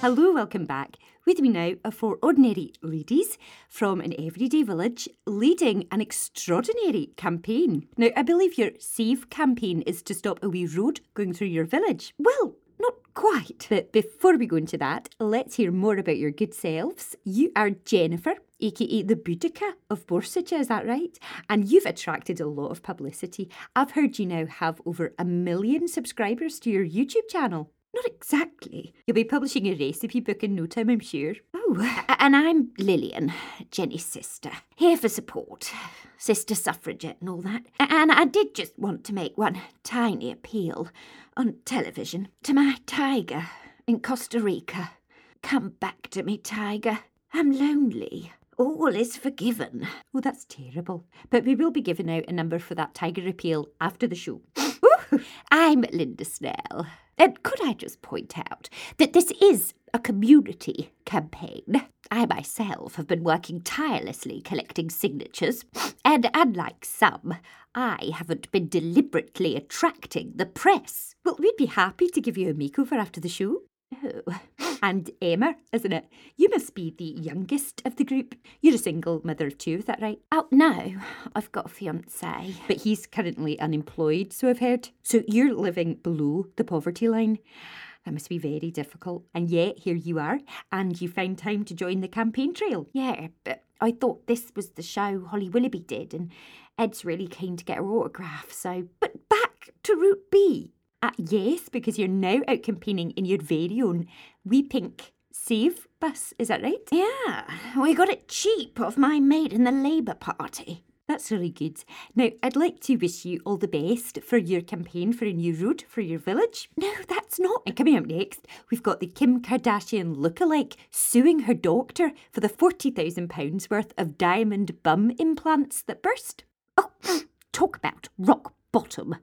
Hello, welcome back. With me now are four ordinary ladies from an everyday village leading an extraordinary campaign. Now, I believe your SAVE campaign is to stop a wee road going through your village. Well, not quite. But before we go into that, let's hear more about your good selves. You are Jennifer, aka the Boudica of Borsage, is that right? And you've attracted a lot of publicity. I've heard you now have over a million subscribers to your YouTube channel. Not exactly. You'll be publishing a recipe book in no time, I'm sure. Oh, and I'm Lilian, Jenny's sister, here for support, sister suffragette and all that. And I did just want to make one tiny appeal on television to my tiger in Costa Rica. Come back to me, tiger. I'm lonely. All is forgiven. Oh, that's terrible. But we will be giving out a number for that tiger appeal after the show. I'm Linda Snell. And could I just point out that this is a community campaign? I myself have been working tirelessly collecting signatures, and unlike some, I haven't been deliberately attracting the press. Well, we'd be happy to give you a makeover after the show. Oh, And Emma, isn't it? You must be the youngest of the group. You're a single mother of two, is that right? oh no, I've got a fiance. But he's currently unemployed, so I've heard. So you're living below the poverty line. That must be very difficult. And yet, here you are, and you found time to join the campaign trail. Yeah, but I thought this was the show Holly Willoughby did, and Ed's really keen to get her autograph, so. But back to Route B. Uh, yes, because you're now out campaigning in your very own wee pink save bus, is that right? Yeah, we got it cheap off my mate in the Labour Party. That's really good. Now, I'd like to wish you all the best for your campaign for a new road for your village. No, that's not. And coming up next, we've got the Kim Kardashian lookalike suing her doctor for the £40,000 worth of diamond bum implants that burst. Oh, talk about rock bottom.